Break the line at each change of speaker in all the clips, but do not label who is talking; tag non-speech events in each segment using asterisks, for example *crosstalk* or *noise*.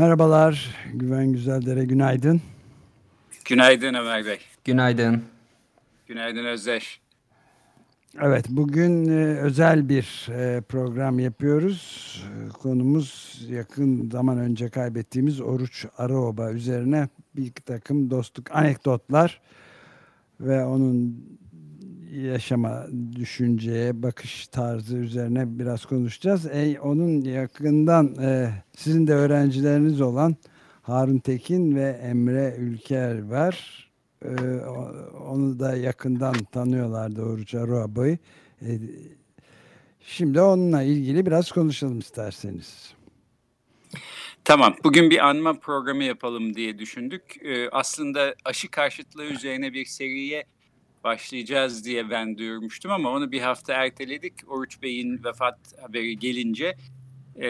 Merhabalar Güven Güzeldere günaydın.
Günaydın Ömer Bey.
Günaydın.
Günaydın Özdeş.
Evet bugün e, özel bir e, program yapıyoruz. E, konumuz yakın zaman önce kaybettiğimiz Oruç Araoba üzerine bir takım dostluk anekdotlar ve onun yaşama, düşünceye, bakış tarzı üzerine biraz konuşacağız. E, onun yakından e, sizin de öğrencileriniz olan Harun Tekin ve Emre Ülker var. E, onu da yakından tanıyorlardı Oruç Aruaba'yı. E, şimdi onunla ilgili biraz konuşalım isterseniz.
Tamam, bugün bir anma programı yapalım diye düşündük. Ee, aslında aşı karşıtlığı üzerine bir seriye başlayacağız diye ben duyurmuştum ama onu bir hafta erteledik. Oruç Bey'in vefat haberi gelince e,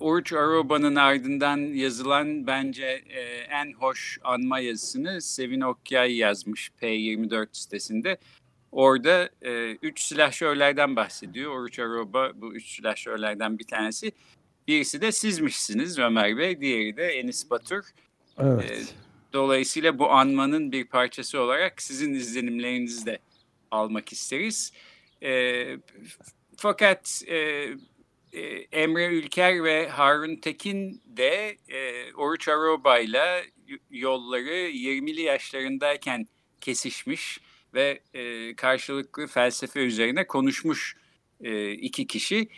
Oruç Aroba'nın ardından yazılan bence e, en hoş anma yazısını Sevin Okyay yazmış P24 sitesinde. Orada e, üç silahşörlerden bahsediyor. Oruç Aroba bu üç silahşörlerden bir tanesi. Birisi de sizmişsiniz Ömer Bey, diğeri de Enis Batur.
Evet. E,
Dolayısıyla bu anmanın bir parçası olarak sizin izlenimlerinizi de almak isteriz. E, fakat e, Emre Ülker ve Harun Tekin de e, Oruç Aroba'yla yolları 20'li yaşlarındayken kesişmiş ve e, karşılıklı felsefe üzerine konuşmuş e, iki kişi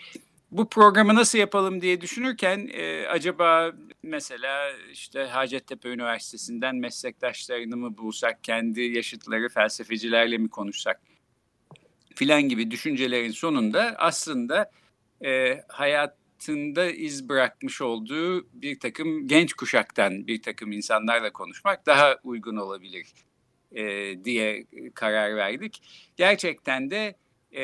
bu programı nasıl yapalım diye düşünürken e, acaba mesela işte Hacettepe Üniversitesi'nden meslektaşlarını mı bulsak, kendi yaşıtları felsefecilerle mi konuşsak filan gibi düşüncelerin sonunda aslında e, hayatında iz bırakmış olduğu bir takım genç kuşaktan bir takım insanlarla konuşmak daha uygun olabilir e, diye karar verdik. Gerçekten de e,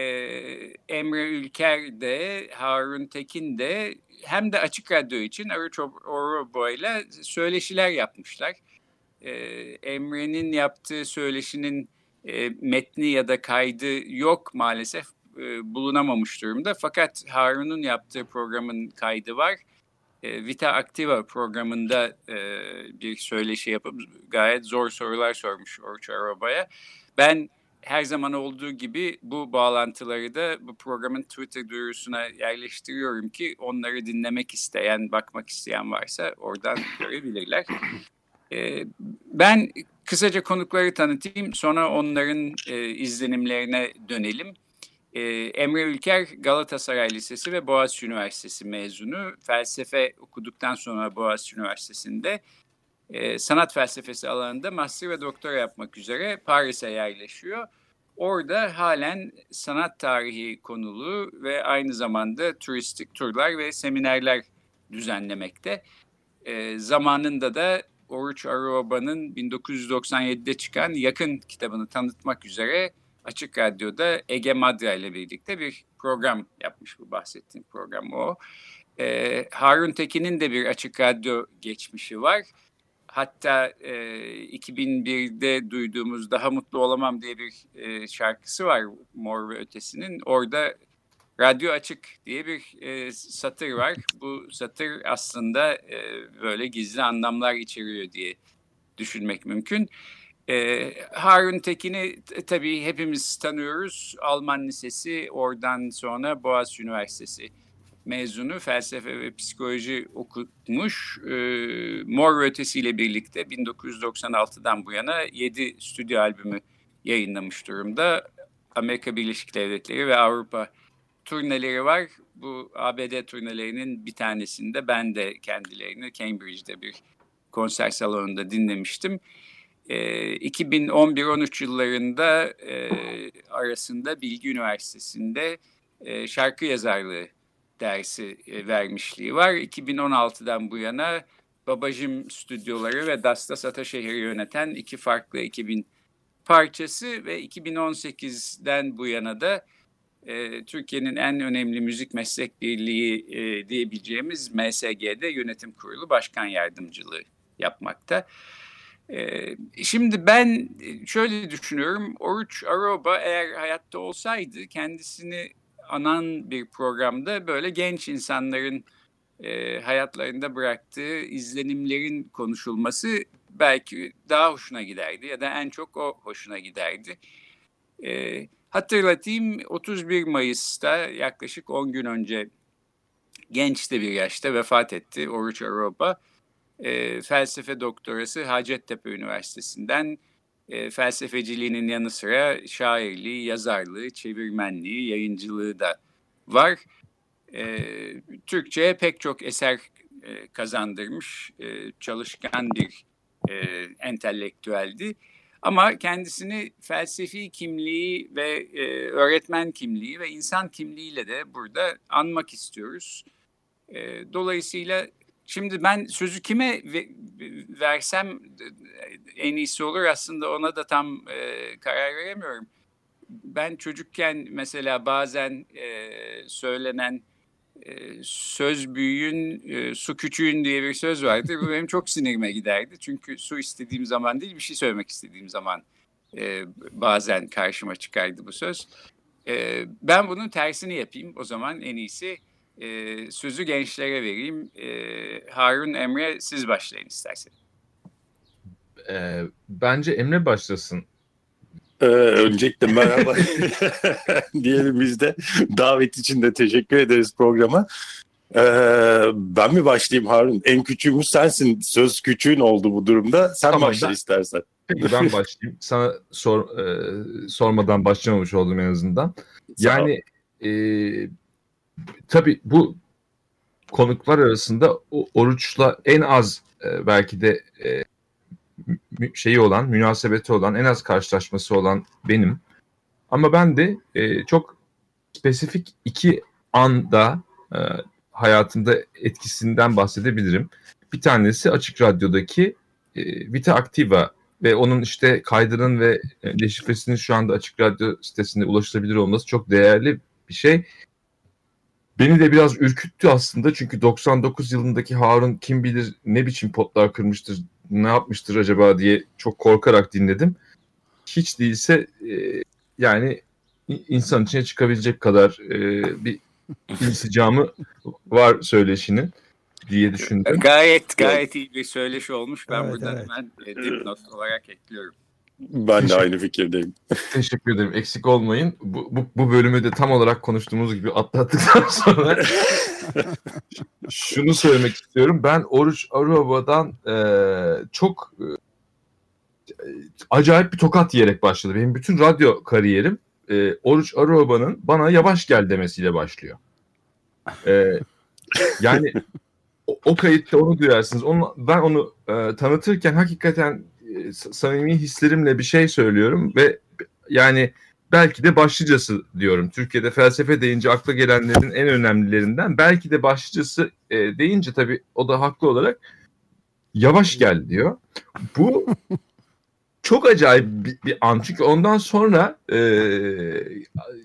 Emre Ülker de Harun Tekin de hem de Açık Radyo için Arıç Orobo ile söyleşiler yapmışlar. E, Emre'nin yaptığı söyleşinin e, metni ya da kaydı yok maalesef e, bulunamamış durumda. Fakat Harun'un yaptığı programın kaydı var. E, Vita Activa programında e, bir söyleşi yapıp gayet zor sorular sormuş Orçu Araba'ya. Ben her zaman olduğu gibi bu bağlantıları da bu programın Twitter duyurusuna yerleştiriyorum ki onları dinlemek isteyen, bakmak isteyen varsa oradan *laughs* görebilirler. Ee, ben kısaca konukları tanıtayım, sonra onların e, izlenimlerine dönelim. Ee, Emre Ülker Galatasaray Lisesi ve Boğaziçi Üniversitesi mezunu. Felsefe okuduktan sonra Boğaziçi Üniversitesi'nde e, sanat felsefesi alanında master ve doktora yapmak üzere Paris'e yerleşiyor. Orada halen sanat tarihi konulu ve aynı zamanda turistik turlar ve seminerler düzenlemekte. E, zamanında da Oruç Aroba'nın 1997'de çıkan Yakın kitabını tanıtmak üzere Açık Radyo'da Ege Madra ile birlikte bir program yapmış bu bahsettiğim program o. E, Harun Tekin'in de bir Açık Radyo geçmişi var. Hatta e, 2001'de duyduğumuz Daha Mutlu Olamam diye bir e, şarkısı var Mor ve Ötesi'nin. Orada Radyo Açık diye bir e, satır var. Bu satır aslında e, böyle gizli anlamlar içeriyor diye düşünmek mümkün. E, Harun Tekin'i tabii hepimiz tanıyoruz. Alman Lisesi, oradan sonra Boğaziçi Üniversitesi mezunu felsefe ve psikoloji okutmuş. E, Mor ve birlikte 1996'dan bu yana 7 stüdyo albümü yayınlamış durumda. Amerika Birleşik Devletleri ve Avrupa turneleri var. Bu ABD turnelerinin bir tanesinde ben de kendilerini Cambridge'de bir konser salonunda dinlemiştim. E, 2011-13 yıllarında e, arasında Bilgi Üniversitesi'nde e, şarkı yazarlığı dersi e, vermişliği var. 2016'dan bu yana Babacım Stüdyoları ve Dastas Ataşehir'i yöneten iki farklı ekibin parçası ve 2018'den bu yana da e, Türkiye'nin en önemli müzik meslek birliği e, diyebileceğimiz MSG'de yönetim kurulu başkan yardımcılığı yapmakta. E, şimdi ben şöyle düşünüyorum, Oruç Aroba eğer hayatta olsaydı kendisini anan bir programda böyle genç insanların e, hayatlarında bıraktığı izlenimlerin konuşulması belki daha hoşuna giderdi ya da en çok o hoşuna giderdi. E, hatırlatayım 31 Mayıs'ta yaklaşık 10 gün önce genç de bir yaşta vefat etti Oruç Aroba. E, felsefe doktorası Hacettepe Üniversitesi'nden e, felsefeciliğinin yanı sıra şairliği, yazarlığı, çevirmenliği, yayıncılığı da var. E, Türkçe'ye pek çok eser e, kazandırmış, e, çalışkan bir e, entelektüeldi. Ama kendisini felsefi kimliği ve e, öğretmen kimliği ve insan kimliğiyle de burada anmak istiyoruz. E, dolayısıyla şimdi ben sözü kime versem en iyisi olur aslında ona da tam e, karar veremiyorum. Ben çocukken mesela bazen e, söylenen e, söz büyüğün, e, su küçüğün diye bir söz vardı. Bu benim çok sinirime giderdi. Çünkü su istediğim zaman değil, bir şey söylemek istediğim zaman e, bazen karşıma çıkardı bu söz. E, ben bunun tersini yapayım. O zaman en iyisi e, sözü gençlere vereyim. E, Harun Emre siz başlayın isterseniz.
E, bence Emre başlasın.
Ee, öncelikle merhaba *laughs* diyelim biz de. Davet için de teşekkür ederiz programa. Ee, ben mi başlayayım Harun? En küçüğümüz sensin. Söz küçüğün oldu bu durumda. Sen tamam, başla ben, istersen.
Peki ben *laughs* başlayayım. Sana sor, e, sormadan başlamamış oldum en azından. Yani e, tabii bu konuklar arasında oruçla en az e, belki de e, şeyi olan, münasebeti olan, en az karşılaşması olan benim. Ama ben de e, çok spesifik iki anda e, hayatımda etkisinden bahsedebilirim. Bir tanesi Açık Radyo'daki Vita Activa ve onun işte kaydının ve deşifresinin şu anda Açık Radyo sitesinde ulaşılabilir olması çok değerli bir şey. Beni de biraz ürküttü aslında çünkü 99 yılındaki Harun kim bilir ne biçim potlar kırmıştır, ne yapmıştır acaba diye çok korkarak dinledim. Hiç değilse e, yani insan içine çıkabilecek kadar e, bir insicamı var söyleşinin diye düşündüm.
Gayet gayet iyi bir söyleşi olmuş. Ben evet, buradan evet. hemen e, dipnot olarak ekliyorum.
Ben de aynı fikirdeyim.
Teşekkür ederim. Eksik olmayın. Bu, bu, bu bölümü de tam olarak konuştuğumuz gibi atlattıktan *laughs* sonra şunu söylemek istiyorum. Ben Oruç Aruba'dan e, çok e, acayip bir tokat yiyerek başladı. Benim bütün radyo kariyerim e, Oruç Aruba'nın bana yavaş gel demesiyle başlıyor. E, yani o, o kayıtta onu duyarsınız. Onu, ben onu e, tanıtırken hakikaten samimi hislerimle bir şey söylüyorum ve yani belki de başlıcası diyorum. Türkiye'de felsefe deyince akla gelenlerin en önemlilerinden belki de başlıcası e, deyince tabii o da haklı olarak yavaş gel diyor. Bu *laughs* çok acayip bir, bir an çünkü ondan sonra e,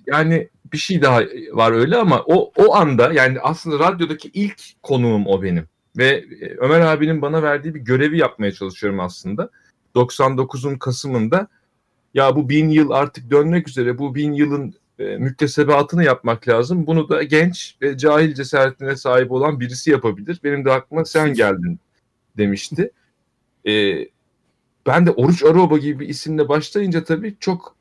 yani bir şey daha var öyle ama o o anda yani aslında radyodaki ilk konuğum o benim ve e, Ömer abinin bana verdiği bir görevi yapmaya çalışıyorum aslında. 99'un Kasım'ında ya bu bin yıl artık dönmek üzere bu bin yılın e, müktesebatını yapmak lazım. Bunu da genç ve cahil cesaretine sahip olan birisi yapabilir. Benim de aklıma sen geldin demişti. E, ben de Oruç Aroba gibi bir isimle başlayınca tabii çok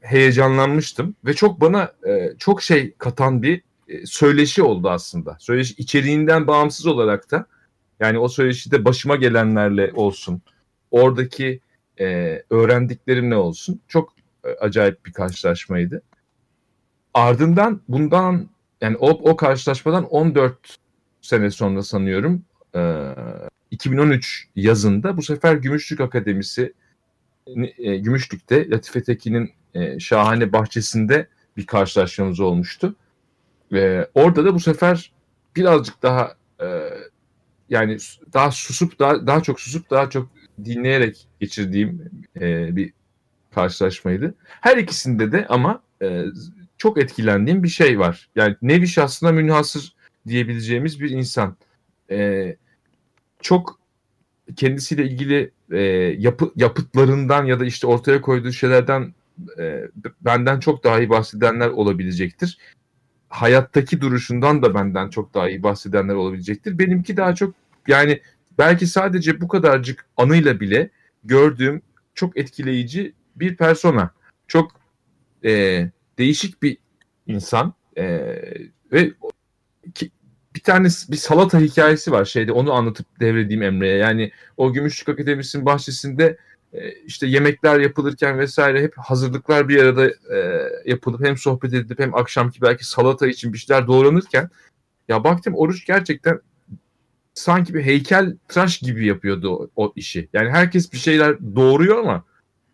heyecanlanmıştım ve çok bana e, çok şey katan bir e, söyleşi oldu aslında. Söyleşi içeriğinden bağımsız olarak da yani o söyleşide başıma gelenlerle olsun, oradaki e, öğrendiklerim ne olsun. Çok e, acayip bir karşılaşmaydı. Ardından bundan yani o, o karşılaşmadan 14 sene sonra sanıyorum e, 2013 yazında bu sefer Gümüşlük Akademisi e, Gümüşlük'te Latife Tekin'in e, şahane bahçesinde bir karşılaşmamız olmuştu. Ve orada da bu sefer birazcık daha e, yani daha susup daha daha çok susup daha çok dinleyerek geçirdiğim e, bir karşılaşmaydı. Her ikisinde de ama e, çok etkilendiğim bir şey var. Yani nevi şahsına münhasır diyebileceğimiz bir insan. E, çok kendisiyle ilgili e, yapı, yapıtlarından ya da işte ortaya koyduğu şeylerden e, benden çok daha iyi bahsedenler olabilecektir. Hayattaki duruşundan da benden çok daha iyi bahsedenler olabilecektir. Benimki daha çok yani belki sadece bu kadarcık anıyla bile gördüğüm çok etkileyici bir persona. Çok e, değişik bir insan e, ve ki, bir tane bir salata hikayesi var şeyde onu anlatıp devredeyim Emre'ye. Yani o Gümüşlük Akademisi'nin bahçesinde e, işte yemekler yapılırken vesaire hep hazırlıklar bir arada e, yapılıp hem sohbet edilip hem akşamki belki salata için bir şeyler doğranırken ya baktım Oruç gerçekten sanki bir heykel tıraş gibi yapıyordu o, o işi. Yani herkes bir şeyler doğuruyor ama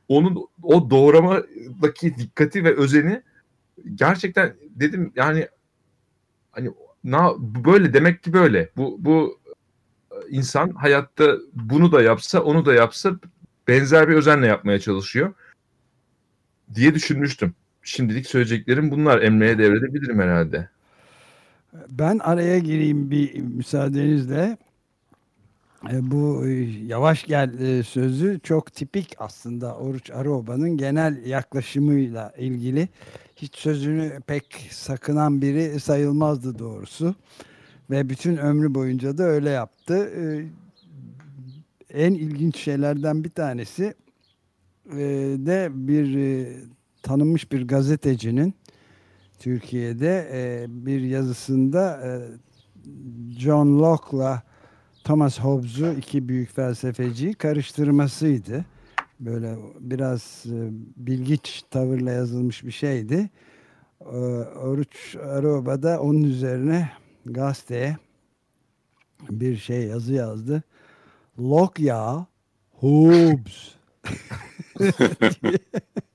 onun o doğramadaki dikkati ve özeni gerçekten dedim yani hani na böyle demek ki böyle. Bu bu insan hayatta bunu da yapsa, onu da yapsa benzer bir özenle yapmaya çalışıyor diye düşünmüştüm. Şimdilik söyleyeceklerim bunlar. Emre'ye devredebilirim herhalde.
Ben araya gireyim bir müsaadenizle. E, bu e, yavaş gel e, sözü çok tipik aslında Oruç Aroba'nın genel yaklaşımıyla ilgili. Hiç sözünü pek sakınan biri sayılmazdı doğrusu. Ve bütün ömrü boyunca da öyle yaptı. En ilginç şeylerden bir tanesi de bir tanınmış bir gazetecinin Türkiye'de bir yazısında John Locke'la Thomas Hobbes'u iki büyük felsefeci karıştırmasıydı. Böyle biraz e, bilgiç tavırla yazılmış bir şeydi. E, Oruç Aroba da onun üzerine gazeteye bir şey yazı yazdı. Locke ya Hobbes *laughs* *laughs* *laughs*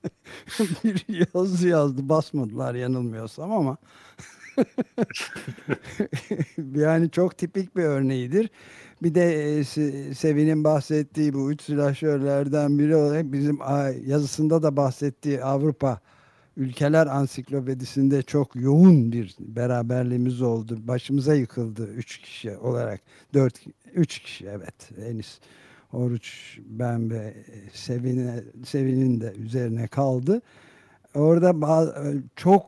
bir *laughs* yazı yazdı. Basmadılar yanılmıyorsam ama *laughs* yani çok tipik bir örneğidir. Bir de e, Sevin'in bahsettiği bu üç silahşörlerden biri olarak bizim yazısında da bahsettiği Avrupa ülkeler ansiklopedisinde çok yoğun bir beraberliğimiz oldu. Başımıza yıkıldı üç kişi olarak. Dört, üç kişi evet. Enis Oruç, ben ve Sevin'in Sevin'in de üzerine kaldı orada bazı, çok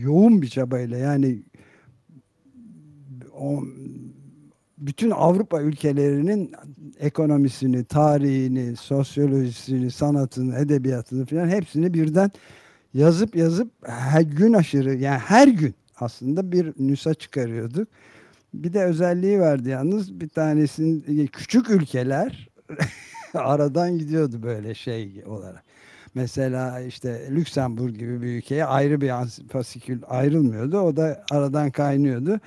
yoğun bir çabayla yani o, bütün Avrupa ülkelerinin ekonomisini, tarihini, sosyolojisini, sanatını, edebiyatını falan hepsini birden yazıp yazıp her gün aşırı yani her gün aslında bir nüsa çıkarıyorduk. Bir de özelliği vardı yalnız bir tanesinin küçük ülkeler *laughs* aradan gidiyordu böyle şey olarak. Mesela işte Lüksemburg gibi bir ülkeye ayrı bir fasikül ayrılmıyordu. O da aradan kaynıyordu.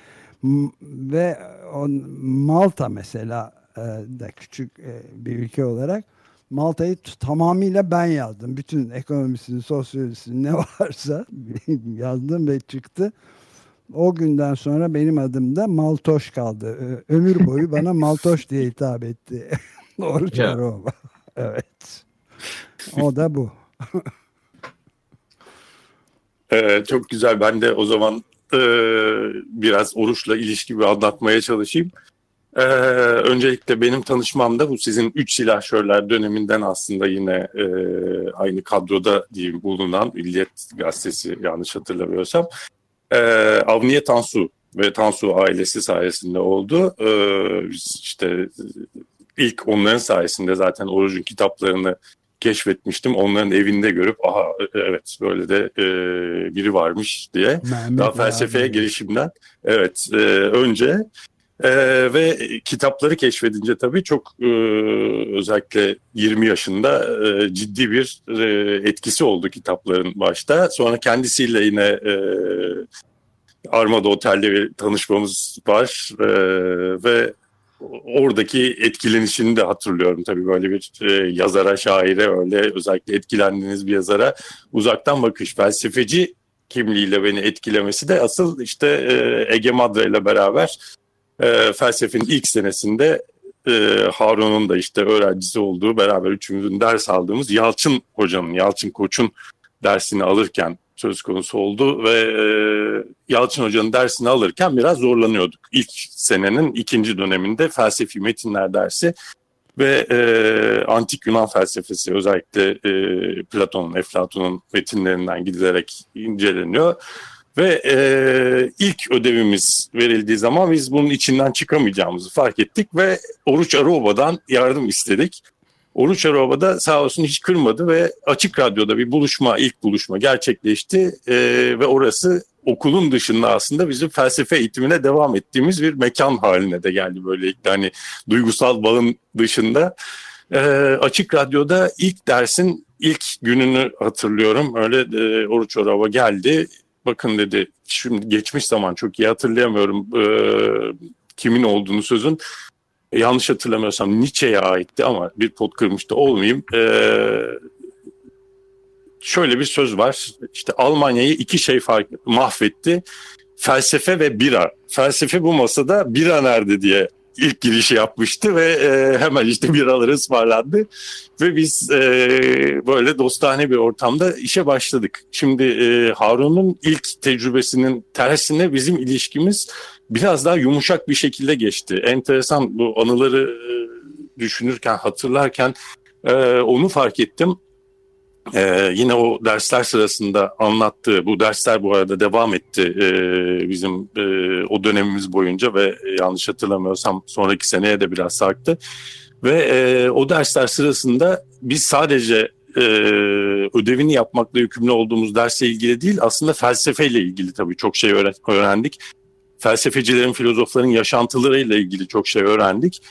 Ve on, Malta mesela e, da küçük e, bir ülke olarak Malta'yı tamamıyla ben yazdım. Bütün ekonomisini, sosyolojisini ne *laughs* varsa yazdım ve çıktı. O günden sonra benim adım da Maltoş kaldı. Ömür boyu bana Maltoş diye hitap etti. *laughs* *laughs* Doğru Çarova. *laughs* evet. O da bu.
ee, çok güzel. Ben de o zaman e, biraz oruçla ilişkimi anlatmaya çalışayım. Ee, öncelikle benim tanışmamda bu sizin üç silahşörler döneminden aslında yine e, aynı kadroda diyeyim bulunan Milliyet Gazetesi yanlış hatırlamıyorsam e, Avniye Tansu ve Tansu ailesi sayesinde oldu. Ee, biz işte ilk onların sayesinde zaten Oruç'un kitaplarını keşfetmiştim. Onların evinde görüp aha evet böyle de e, biri varmış diye. Mehmet Daha felsefeye abi. girişimden. Evet e, önce e, ve kitapları keşfedince tabii çok e, özellikle 20 yaşında e, ciddi bir e, etkisi oldu kitapların başta. Sonra kendisiyle yine e, Armada Otel'de bir tanışmamız var e, ve oradaki etkilenişini de hatırlıyorum. Tabii böyle bir e, yazara, şaire öyle özellikle etkilendiğiniz bir yazara uzaktan bakış, felsefeci kimliğiyle beni etkilemesi de asıl işte e, Ege Madra ile beraber e, felsefenin ilk senesinde e, Harun'un da işte öğrencisi olduğu beraber üçümüzün ders aldığımız Yalçın hocanın, Yalçın Koç'un dersini alırken söz konusu oldu ve e, Yalçın Hoca'nın dersini alırken biraz zorlanıyorduk. İlk senenin ikinci döneminde felsefi metinler dersi ve e, antik Yunan felsefesi özellikle e, Platon'un, Eflatun'un metinlerinden gidilerek inceleniyor. Ve e, ilk ödevimiz verildiği zaman biz bunun içinden çıkamayacağımızı fark ettik ve Oruç Aroba'dan yardım istedik. Oruç Araba da sağ olsun hiç kırmadı ve Açık Radyo'da bir buluşma, ilk buluşma gerçekleşti e, ve orası okulun dışında aslında bizim felsefe eğitimine devam ettiğimiz bir mekan haline de geldi böylelikle hani duygusal bağın dışında. E, Açık Radyo'da ilk dersin ilk gününü hatırlıyorum. Öyle e, Oruç Araba geldi. Bakın dedi şimdi geçmiş zaman çok iyi hatırlayamıyorum e, kimin olduğunu sözün yanlış hatırlamıyorsam Nietzsche'ye aitti ama bir pot kırmış da olmayayım. Ee, şöyle bir söz var. İşte Almanya'yı iki şey fark mahvetti. Felsefe ve bira. Felsefe bu masada bira nerede diye ilk girişi yapmıştı ve e, hemen işte biraları ısmarlandı ve biz e, böyle dostane bir ortamda işe başladık. Şimdi e, Harun'un ilk tecrübesinin tersine bizim ilişkimiz biraz daha yumuşak bir şekilde geçti. Enteresan bu anıları e, düşünürken, hatırlarken e, onu fark ettim. Ee, yine o dersler sırasında anlattığı, bu dersler bu arada devam etti e, bizim e, o dönemimiz boyunca ve yanlış hatırlamıyorsam sonraki seneye de biraz sarktı. Ve e, o dersler sırasında biz sadece e, ödevini yapmakla yükümlü olduğumuz dersle ilgili değil aslında felsefeyle ilgili tabii çok şey öğrendik felsefecilerin, filozofların yaşantılarıyla ilgili çok şey öğrendik.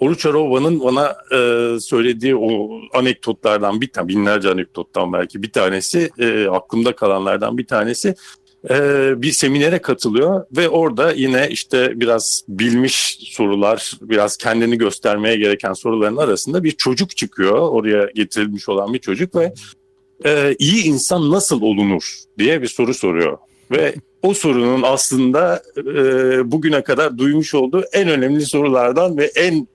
Oruç Arova'nın bana e, söylediği o anekdotlardan bir tane, binlerce anekdottan belki bir tanesi, e, aklımda kalanlardan bir tanesi e, bir seminere katılıyor ve orada yine işte biraz bilmiş sorular, biraz kendini göstermeye gereken soruların arasında bir çocuk çıkıyor. Oraya getirilmiş olan bir çocuk ve e, iyi insan nasıl olunur diye bir soru soruyor. Ve o sorunun aslında e, bugüne kadar duymuş olduğu en önemli sorulardan ve en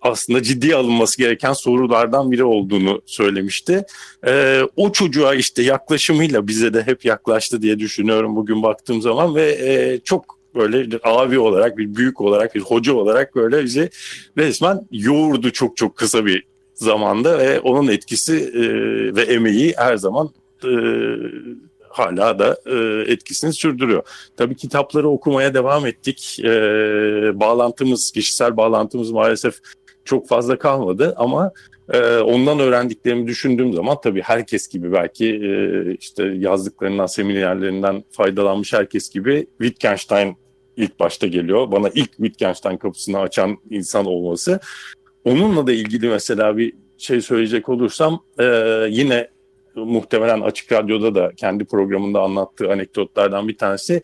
aslında ciddi alınması gereken sorulardan biri olduğunu söylemişti. E, o çocuğa işte yaklaşımıyla bize de hep yaklaştı diye düşünüyorum bugün baktığım zaman ve e, çok böyle abi olarak, bir büyük olarak, bir hoca olarak böyle bizi resmen yoğurdu çok çok kısa bir zamanda ve onun etkisi e, ve emeği her zaman e, hala da e, etkisini sürdürüyor. Tabii kitapları okumaya devam ettik. E, bağlantımız, kişisel bağlantımız maalesef çok fazla kalmadı ama e, ondan öğrendiklerimi düşündüğüm zaman tabii herkes gibi belki e, işte yazdıklarından, seminerlerinden faydalanmış herkes gibi Wittgenstein ilk başta geliyor. Bana ilk Wittgenstein kapısını açan insan olması. Onunla da ilgili mesela bir şey söyleyecek olursam e, yine muhtemelen Açık Radyo'da da kendi programında anlattığı anekdotlardan bir tanesi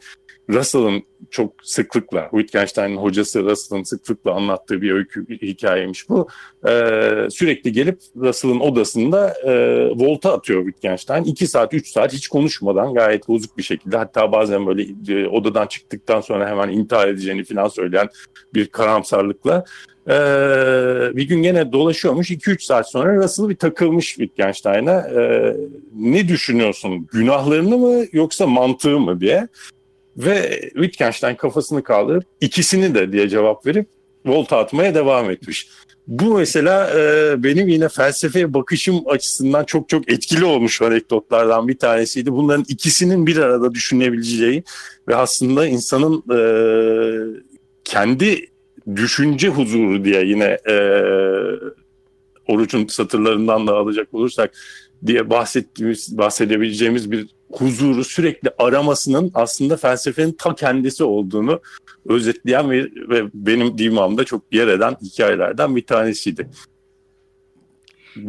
Russell'ın çok sıklıkla, Wittgenstein'in hocası Russell'ın sıklıkla anlattığı bir öykü hikayeymiş bu. Ee, sürekli gelip Russell'ın odasında e, volta atıyor Wittgenstein. İki saat, üç saat hiç konuşmadan gayet bozuk bir şekilde. Hatta bazen böyle e, odadan çıktıktan sonra hemen intihar edeceğini falan söyleyen bir karamsarlıkla ee, bir gün gene dolaşıyormuş. 2-3 saat sonra Russell bir takılmış Wittgenstein'a. Ee, ne düşünüyorsun? Günahlarını mı yoksa mantığı mı diye. Ve Wittgenstein kafasını kaldırıp ikisini de diye cevap verip volta atmaya devam etmiş. Bu mesela e, benim yine felsefeye bakışım açısından çok çok etkili olmuş anekdotlardan bir tanesiydi. Bunların ikisinin bir arada düşünebileceği ve aslında insanın e, kendi düşünce huzuru diye yine e, orucun satırlarından da alacak olursak diye bahsettiğimiz bahsedebileceğimiz bir huzuru sürekli aramasının aslında felsefenin ta kendisi olduğunu özetleyen ve, ve benim dimağımda çok yer eden hikayelerden bir tanesiydi.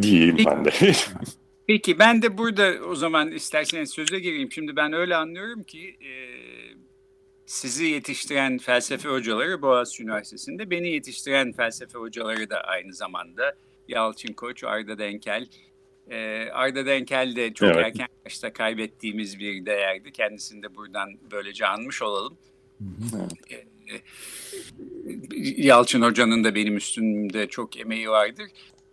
Diyeyim ben de. *laughs*
Peki ben de burada o zaman isterseniz söze gireyim. Şimdi ben öyle anlıyorum ki e, sizi yetiştiren felsefe hocaları Boğaziçi Üniversitesi'nde, beni yetiştiren felsefe hocaları da aynı zamanda Yalçın Koç, Arda Denkel, E, Arda Denkel de çok
Evet.
erken yaşta kaybettiğimiz bir değerdi. Kendisini de buradan böylece anmış olalım. E, e, Yalçın Hoca'nın da benim üstümde çok emeği vardır.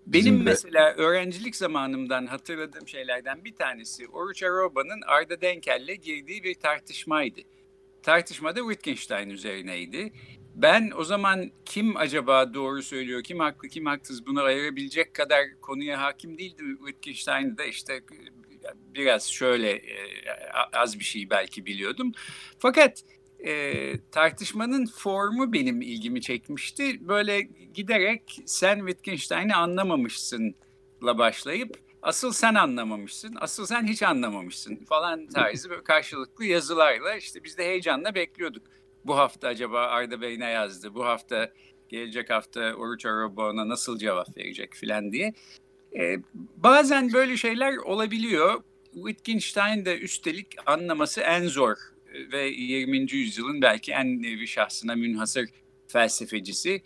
Benim
Bizim de.
mesela öğrencilik zamanımdan hatırladığım şeylerden bir tanesi Oruç Aroba'nın Arda Denkel'le girdiği bir tartışmaydı. Tartışmada Wittgenstein üzerineydi. Ben o zaman kim acaba doğru söylüyor, kim haklı, kim haksız bunu ayırabilecek kadar konuya hakim değildim. Wittgenstein'ı da işte biraz şöyle e, az bir şey belki biliyordum. Fakat e, tartışmanın formu benim ilgimi çekmişti. Böyle giderek sen Wittgenstein'i anlamamışsınla başlayıp asıl sen anlamamışsın, asıl sen hiç anlamamışsın falan tarzı böyle karşılıklı yazılarla işte biz de heyecanla bekliyorduk. Bu hafta acaba Arda Bey ne yazdı, bu hafta gelecek hafta Oruç Arabon'a nasıl cevap verecek filan diye. Ee, bazen böyle şeyler olabiliyor. Wittgenstein de üstelik anlaması en zor ve 20. yüzyılın belki en nevi şahsına münhasır felsefecisi.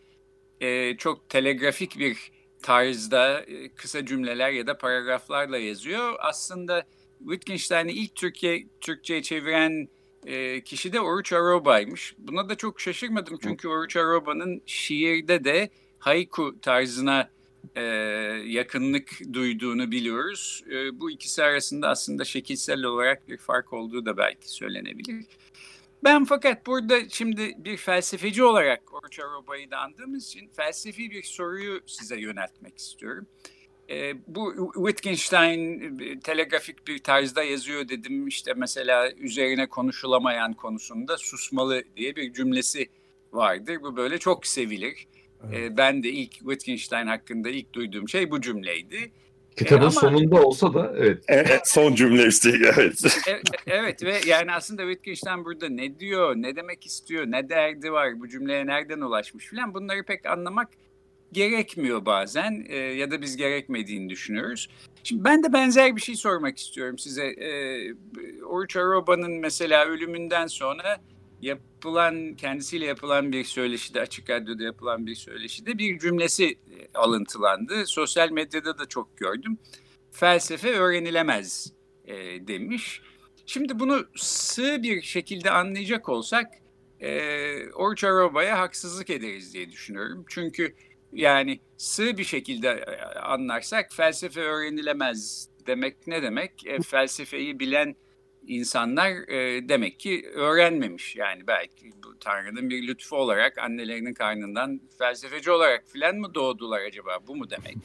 Ee, çok telegrafik bir tarzda e, kısa cümleler ya da paragraflarla yazıyor. Aslında Wittgenstein'i ilk Türkiye Türkçe'ye çeviren e, kişi de Oruç Aroba'ymış. Buna da çok şaşırmadım çünkü Oruç Aroba'nın şiirde de haiku tarzına e, yakınlık duyduğunu biliyoruz. E, bu ikisi arasında aslında şekilsel olarak bir fark olduğu da belki söylenebilir. Ben fakat burada şimdi bir felsefeci olarak Oruç Aroba'yı da andığımız için felsefi bir soruyu size yöneltmek istiyorum. E, bu Wittgenstein telegrafik bir tarzda yazıyor dedim. İşte mesela üzerine konuşulamayan konusunda susmalı diye bir cümlesi vardır. Bu böyle çok sevilir. E, ben de ilk Wittgenstein hakkında ilk duyduğum şey bu cümleydi.
Kitabın
E, ama-
sonunda olsa da evet.
Evet, son cümle üstelik evet.
E- e- evet ve yani aslında Wittgenstein burada ne diyor, ne demek istiyor, ne derdi var, bu cümleye nereden ulaşmış filan bunları pek anlamak gerekmiyor bazen e, ya da biz gerekmediğini düşünüyoruz. Şimdi ben de benzer bir şey sormak istiyorum size. E, Oruç Aroba'nın mesela ölümünden sonra yapılan, kendisiyle yapılan bir söyleşide, açık radyoda yapılan bir söyleşide bir cümlesi e, alıntılandı. Sosyal medyada da çok gördüm. Felsefe öğrenilemez e, demiş. Şimdi bunu sığ bir şekilde anlayacak olsak e, Oruç Aroba'ya haksızlık ederiz diye düşünüyorum. Çünkü yani sığ bir şekilde e, anlarsak felsefe öğrenilemez demek ne demek? E, felsefeyi bilen insanlar e, demek ki öğrenmemiş. Yani belki bu Tanrı'nın bir lütfu olarak annelerinin karnından felsefeci olarak filan mı doğdular acaba? Bu mu demek?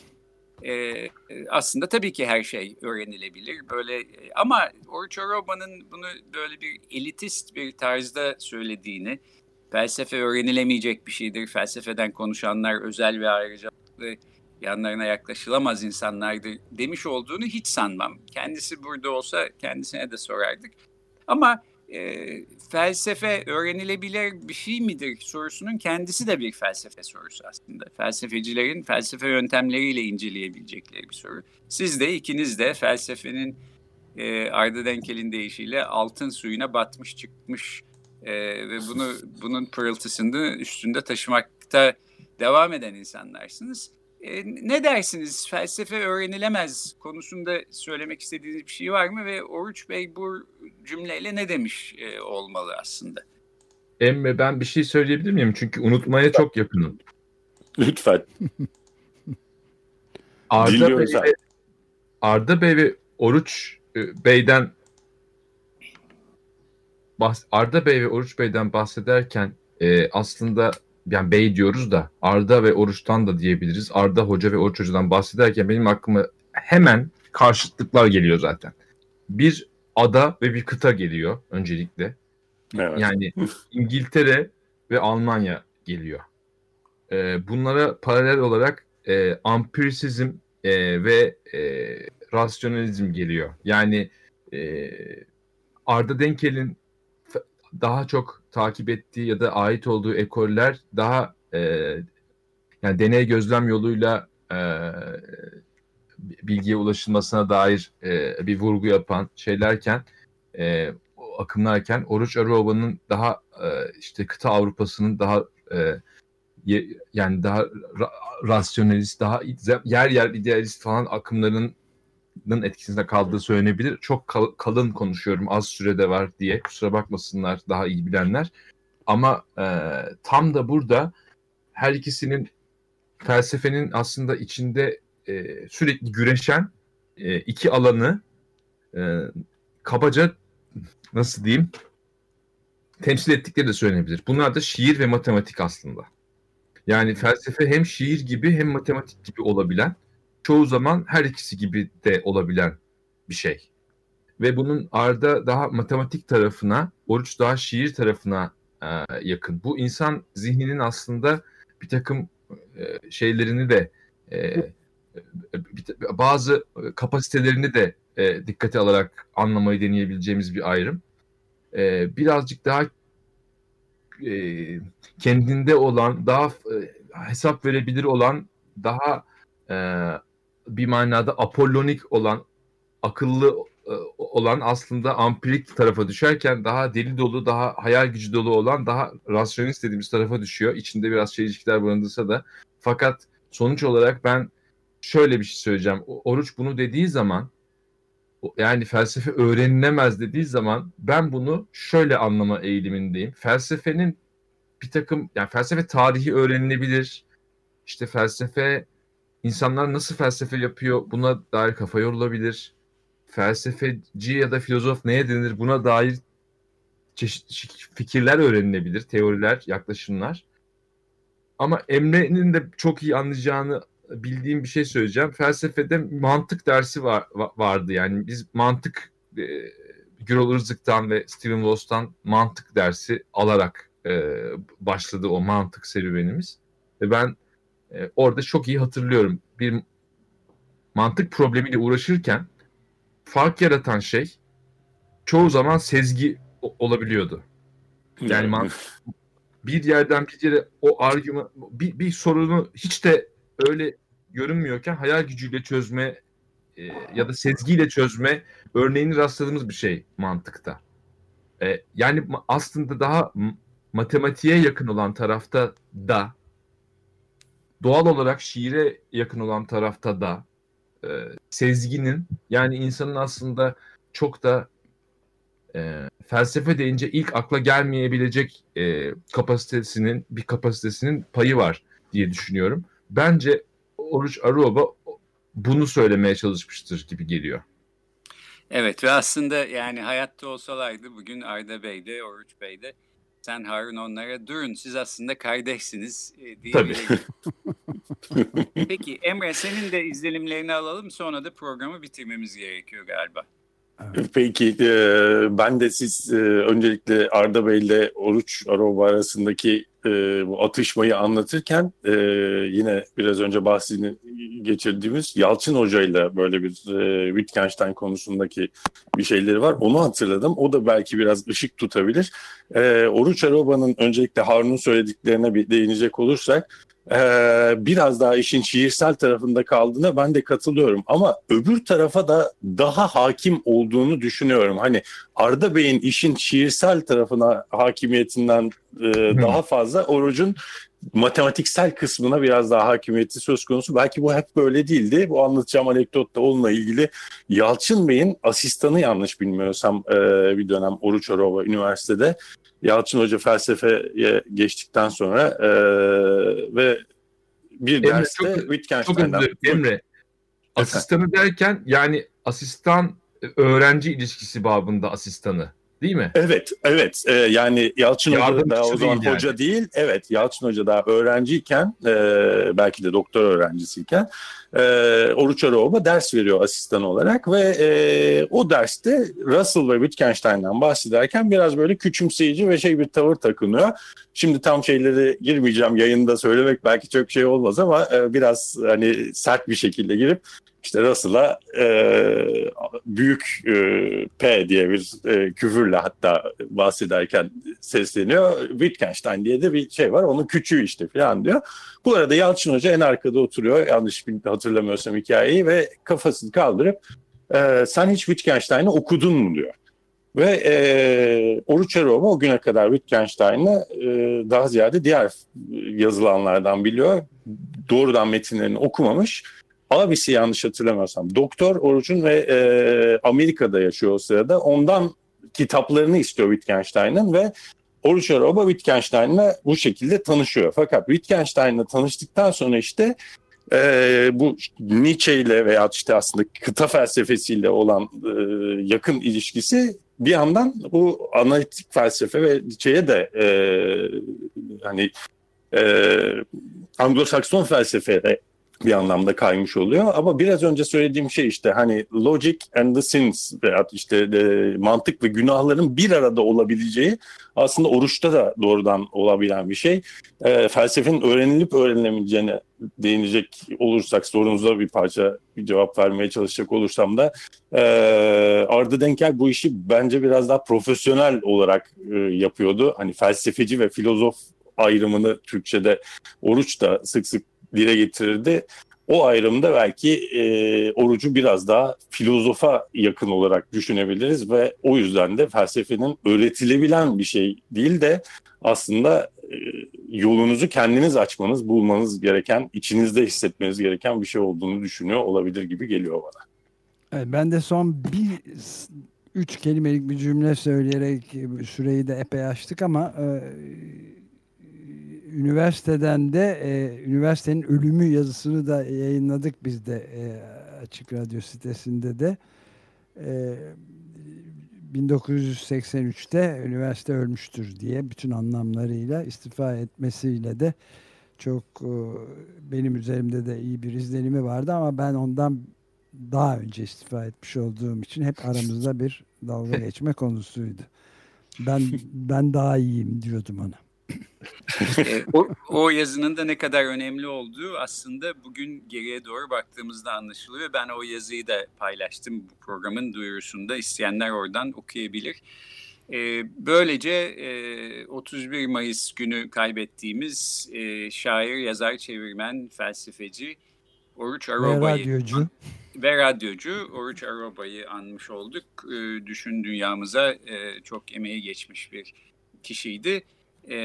E, e, aslında tabii ki her şey öğrenilebilir. Böyle e, ama Oruç Aroba'nın bunu böyle bir elitist bir tarzda söylediğini, felsefe öğrenilemeyecek bir şeydir. Felsefeden konuşanlar özel ve ayrıcalıklı yanlarına yaklaşılamaz insanlardır demiş olduğunu hiç sanmam. Kendisi burada olsa kendisine de sorardık. Ama e, felsefe öğrenilebilir bir şey midir sorusunun kendisi de bir felsefe sorusu aslında. Felsefecilerin felsefe yöntemleriyle inceleyebilecekleri bir soru. Siz de ikiniz de felsefenin e, Arda Denkel'in deyişiyle altın suyuna batmış çıkmış e, ve bunu bunun pırıltısını üstünde taşımakta devam eden insanlarsınız. E, ne dersiniz? Felsefe öğrenilemez konusunda söylemek istediğiniz bir şey var mı? Ve Oruç Bey bu cümleyle ne demiş e, olmalı aslında?
Emre ben bir şey söyleyebilir miyim? Çünkü unutmaya çok yakınım.
Lütfen.
Arda Bey, ve, Arda Bey ve Oruç e, Bey'den Arda Bey ve Oruç Bey'den bahsederken e, aslında yani Bey diyoruz da Arda ve Oruç'tan da diyebiliriz. Arda Hoca ve Oruç Hoca'dan bahsederken benim aklıma hemen karşıtlıklar geliyor zaten. Bir ada ve bir kıta geliyor öncelikle.
Evet.
Yani *laughs* İngiltere ve Almanya geliyor. Ee, bunlara paralel olarak e, ampirisizm e, ve e, rasyonalizm geliyor. Yani e, Arda Denkel'in daha çok takip ettiği ya da ait olduğu ekoller daha e, yani deney gözlem yoluyla e, bilgiye ulaşılmasına dair e, bir vurgu yapan şeylerken e, akımlarken Oruç Aroba'nın daha e, işte kıta Avrupa'sının daha e, ye- yani daha ra- rasyonalist, daha yer yer idealist falan akımların etkisinde kaldığı söylenebilir. Çok kal- kalın konuşuyorum az sürede var diye kusura bakmasınlar daha iyi bilenler. Ama e, tam da burada her ikisinin felsefenin aslında içinde e, sürekli güreşen e, iki alanı e, kabaca nasıl diyeyim temsil ettikleri de söylenebilir. Bunlar da şiir ve matematik aslında. Yani felsefe hem şiir gibi hem matematik gibi olabilen, çoğu zaman her ikisi gibi de olabilen bir şey. Ve bunun Arda daha matematik tarafına, Oruç daha şiir tarafına e, yakın. Bu insan zihninin aslında bir takım e, şeylerini de e, bazı kapasitelerini de e, dikkate alarak anlamayı deneyebileceğimiz bir ayrım. E, birazcık daha e, kendinde olan, daha e, hesap verebilir olan, daha e, bir manada apollonik olan, akıllı e, olan aslında ampirik tarafa düşerken daha deli dolu, daha hayal gücü dolu olan, daha rasyonist dediğimiz tarafa düşüyor. İçinde biraz çelişkiler barındırsa da. Fakat sonuç olarak ben şöyle bir şey söyleyeceğim. Oruç bunu dediği zaman yani felsefe öğrenilemez dediği zaman ben bunu şöyle anlama eğilimindeyim. Felsefenin bir takım yani felsefe tarihi öğrenilebilir. İşte felsefe insanlar nasıl felsefe yapıyor buna dair kafa yorulabilir. Felsefeci ya da filozof neye denir buna dair çeşitli fikirler öğrenilebilir, teoriler, yaklaşımlar. Ama Emre'nin de çok iyi anlayacağını bildiğim bir şey söyleyeceğim. Felsefede mantık dersi var, vardı yani biz mantık e, Gürol Rızık'tan ve Steven Woss'tan mantık dersi alarak e, başladı o mantık serüvenimiz. Ve ben e, orada çok iyi hatırlıyorum. Bir mantık problemiyle uğraşırken fark yaratan şey çoğu zaman sezgi olabiliyordu. Yani bir yerden bir yere o argüman bir, bir sorunu hiç de öyle görünmüyorken hayal gücüyle çözme e, ya da sezgiyle çözme örneğini rastladığımız bir şey mantıkta. E, yani aslında daha matematiğe yakın olan tarafta da doğal olarak şiire yakın olan tarafta da e, sezginin yani insanın aslında çok da e, felsefe deyince ilk akla gelmeyebilecek e, kapasitesinin bir kapasitesinin payı var diye düşünüyorum. Bence Oruç Aruoba bunu söylemeye çalışmıştır gibi geliyor.
Evet ve aslında yani hayatta olsalardı bugün Arda Bey de Oruç Bey de sen Harun onlara durun siz aslında kardeşsiniz e,
Tabii. *laughs*
Peki Emre senin de izlenimlerini alalım sonra da programı bitirmemiz gerekiyor galiba.
Peki e, ben de siz e, öncelikle Arda Bey ile Oruç Aroba arasındaki e, bu atışmayı anlatırken e, yine biraz önce bahsini geçirdiğimiz Yalçın Hoca ile böyle bir e, Wittgenstein konusundaki bir şeyleri var. Onu hatırladım. O da belki biraz ışık tutabilir. E, Oruç Aroba'nın öncelikle Harun'un söylediklerine bir değinecek olursak ee, biraz daha işin şiirsel tarafında kaldığına ben de katılıyorum. Ama öbür tarafa da daha hakim olduğunu düşünüyorum. Hani Arda Bey'in işin şiirsel tarafına hakimiyetinden e, daha fazla Oruç'un matematiksel kısmına biraz daha hakimiyeti söz konusu. Belki bu hep böyle değildi. Bu anlatacağım anekdot da onunla ilgili. Yalçın Bey'in asistanı yanlış bilmiyorsam e, bir dönem Oruç Arova Üniversitede Yalçın Hoca felsefeye geçtikten sonra e, ve bir Emre, derste çok, Wittgenstein'den... Çok
Emre, asistanı derken yani asistan öğrenci ilişkisi babında asistanı değil mi?
Evet, evet. Ee, yani Yalçın Hoca da o zaman değil hoca yani. değil. Evet, Yalçın Hoca daha öğrenciyken, e, belki de doktor öğrencisiyken e, Oruç Aroğba ders veriyor asistan olarak ve e, o derste Russell ve Wittgenstein'den bahsederken biraz böyle küçümseyici ve şey bir tavır takınıyor. Şimdi tam şeyleri girmeyeceğim yayında söylemek belki çok şey olmaz ama e, biraz hani sert bir şekilde girip işte Russell'a e, büyük e, P diye bir e, küfürle hatta bahsederken sesleniyor. Wittgenstein diye de bir şey var. Onun küçüğü işte falan diyor. Bu arada Yalçın Hoca en arkada oturuyor. Yanlış hatırlamıyorsam hikayeyi ve kafasını kaldırıp e, sen hiç Wittgenstein'i okudun mu diyor. Ve e, Oruç Erova o güne kadar Wittgenstein'ı e, daha ziyade diğer yazılanlardan biliyor. Doğrudan metinlerini okumamış abisi yanlış hatırlamıyorsam doktor Oruç'un ve e, Amerika'da yaşıyor o sırada. Ondan kitaplarını istiyor Wittgenstein'ın ve Oruç Araba Wittgenstein'la bu şekilde tanışıyor. Fakat Wittgenstein'la tanıştıktan sonra işte e, bu Nietzsche ile veya işte aslında kıta felsefesiyle olan e, yakın ilişkisi bir yandan bu analitik felsefe ve Nietzsche'ye de e, hani e, Anglo-Sakson felsefeye bir anlamda kaymış oluyor. Ama biraz önce söylediğim şey işte hani logic and the sins işte e, mantık ve günahların bir arada olabileceği aslında oruçta da doğrudan olabilen bir şey. E, felsefenin öğrenilip öğrenilemeyeceğine değinecek olursak sorunuza bir parça bir cevap vermeye çalışacak olursam da e, Arda Denker bu işi bence biraz daha profesyonel olarak e, yapıyordu. Hani felsefeci ve filozof ayrımını Türkçe'de oruç da sık sık dile getirirdi. O ayrımda belki e, orucu biraz daha filozofa yakın olarak düşünebiliriz ve o yüzden de felsefenin öğretilebilen bir şey değil de aslında e, yolunuzu kendiniz açmanız, bulmanız gereken, içinizde hissetmeniz gereken bir şey olduğunu düşünüyor olabilir gibi geliyor bana.
Ben de son bir üç kelimelik bir cümle söyleyerek süreyi de epey açtık ama e, üniversiteden de e, üniversitenin ölümü yazısını da yayınladık biz de e, Açık Radyo sitesinde de. E, 1983'te üniversite ölmüştür diye bütün anlamlarıyla istifa etmesiyle de çok e, benim üzerimde de iyi bir izlenimi vardı ama ben ondan daha önce istifa etmiş olduğum için hep aramızda bir dalga *laughs* geçme konusuydu. Ben ben daha iyiyim diyordum ona.
E, o, o yazının da ne kadar önemli olduğu aslında bugün geriye doğru baktığımızda anlaşılıyor. Ben o yazıyı da paylaştım bu programın duyurusunda. İsteyenler oradan okuyabilir. E, böylece e, 31 Mayıs günü kaybettiğimiz e, şair, yazar, çevirmen, felsefeci Oruç Aroba'yı...
Ve radyocu.
Ve radyocu Oruç Aroba'yı anmış olduk. E, düşün dünyamıza e, çok emeği geçmiş bir kişiydi e,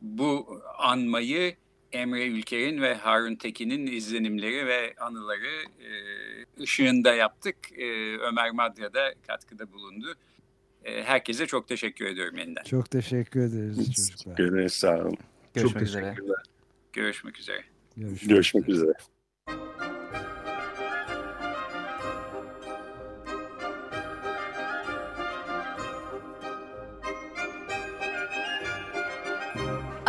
bu anmayı Emre Ülker'in ve Harun Tekin'in izlenimleri ve anıları e, ışığında yaptık. E, Ömer Madra da katkıda bulundu. E, herkese çok teşekkür ediyorum yeniden.
Çok teşekkür ederiz çocuklar.
Görüşmek sağ olun.
Görüşmek üzere.
Görüşmek üzere.
Görüşmek, Görüşmek üzere.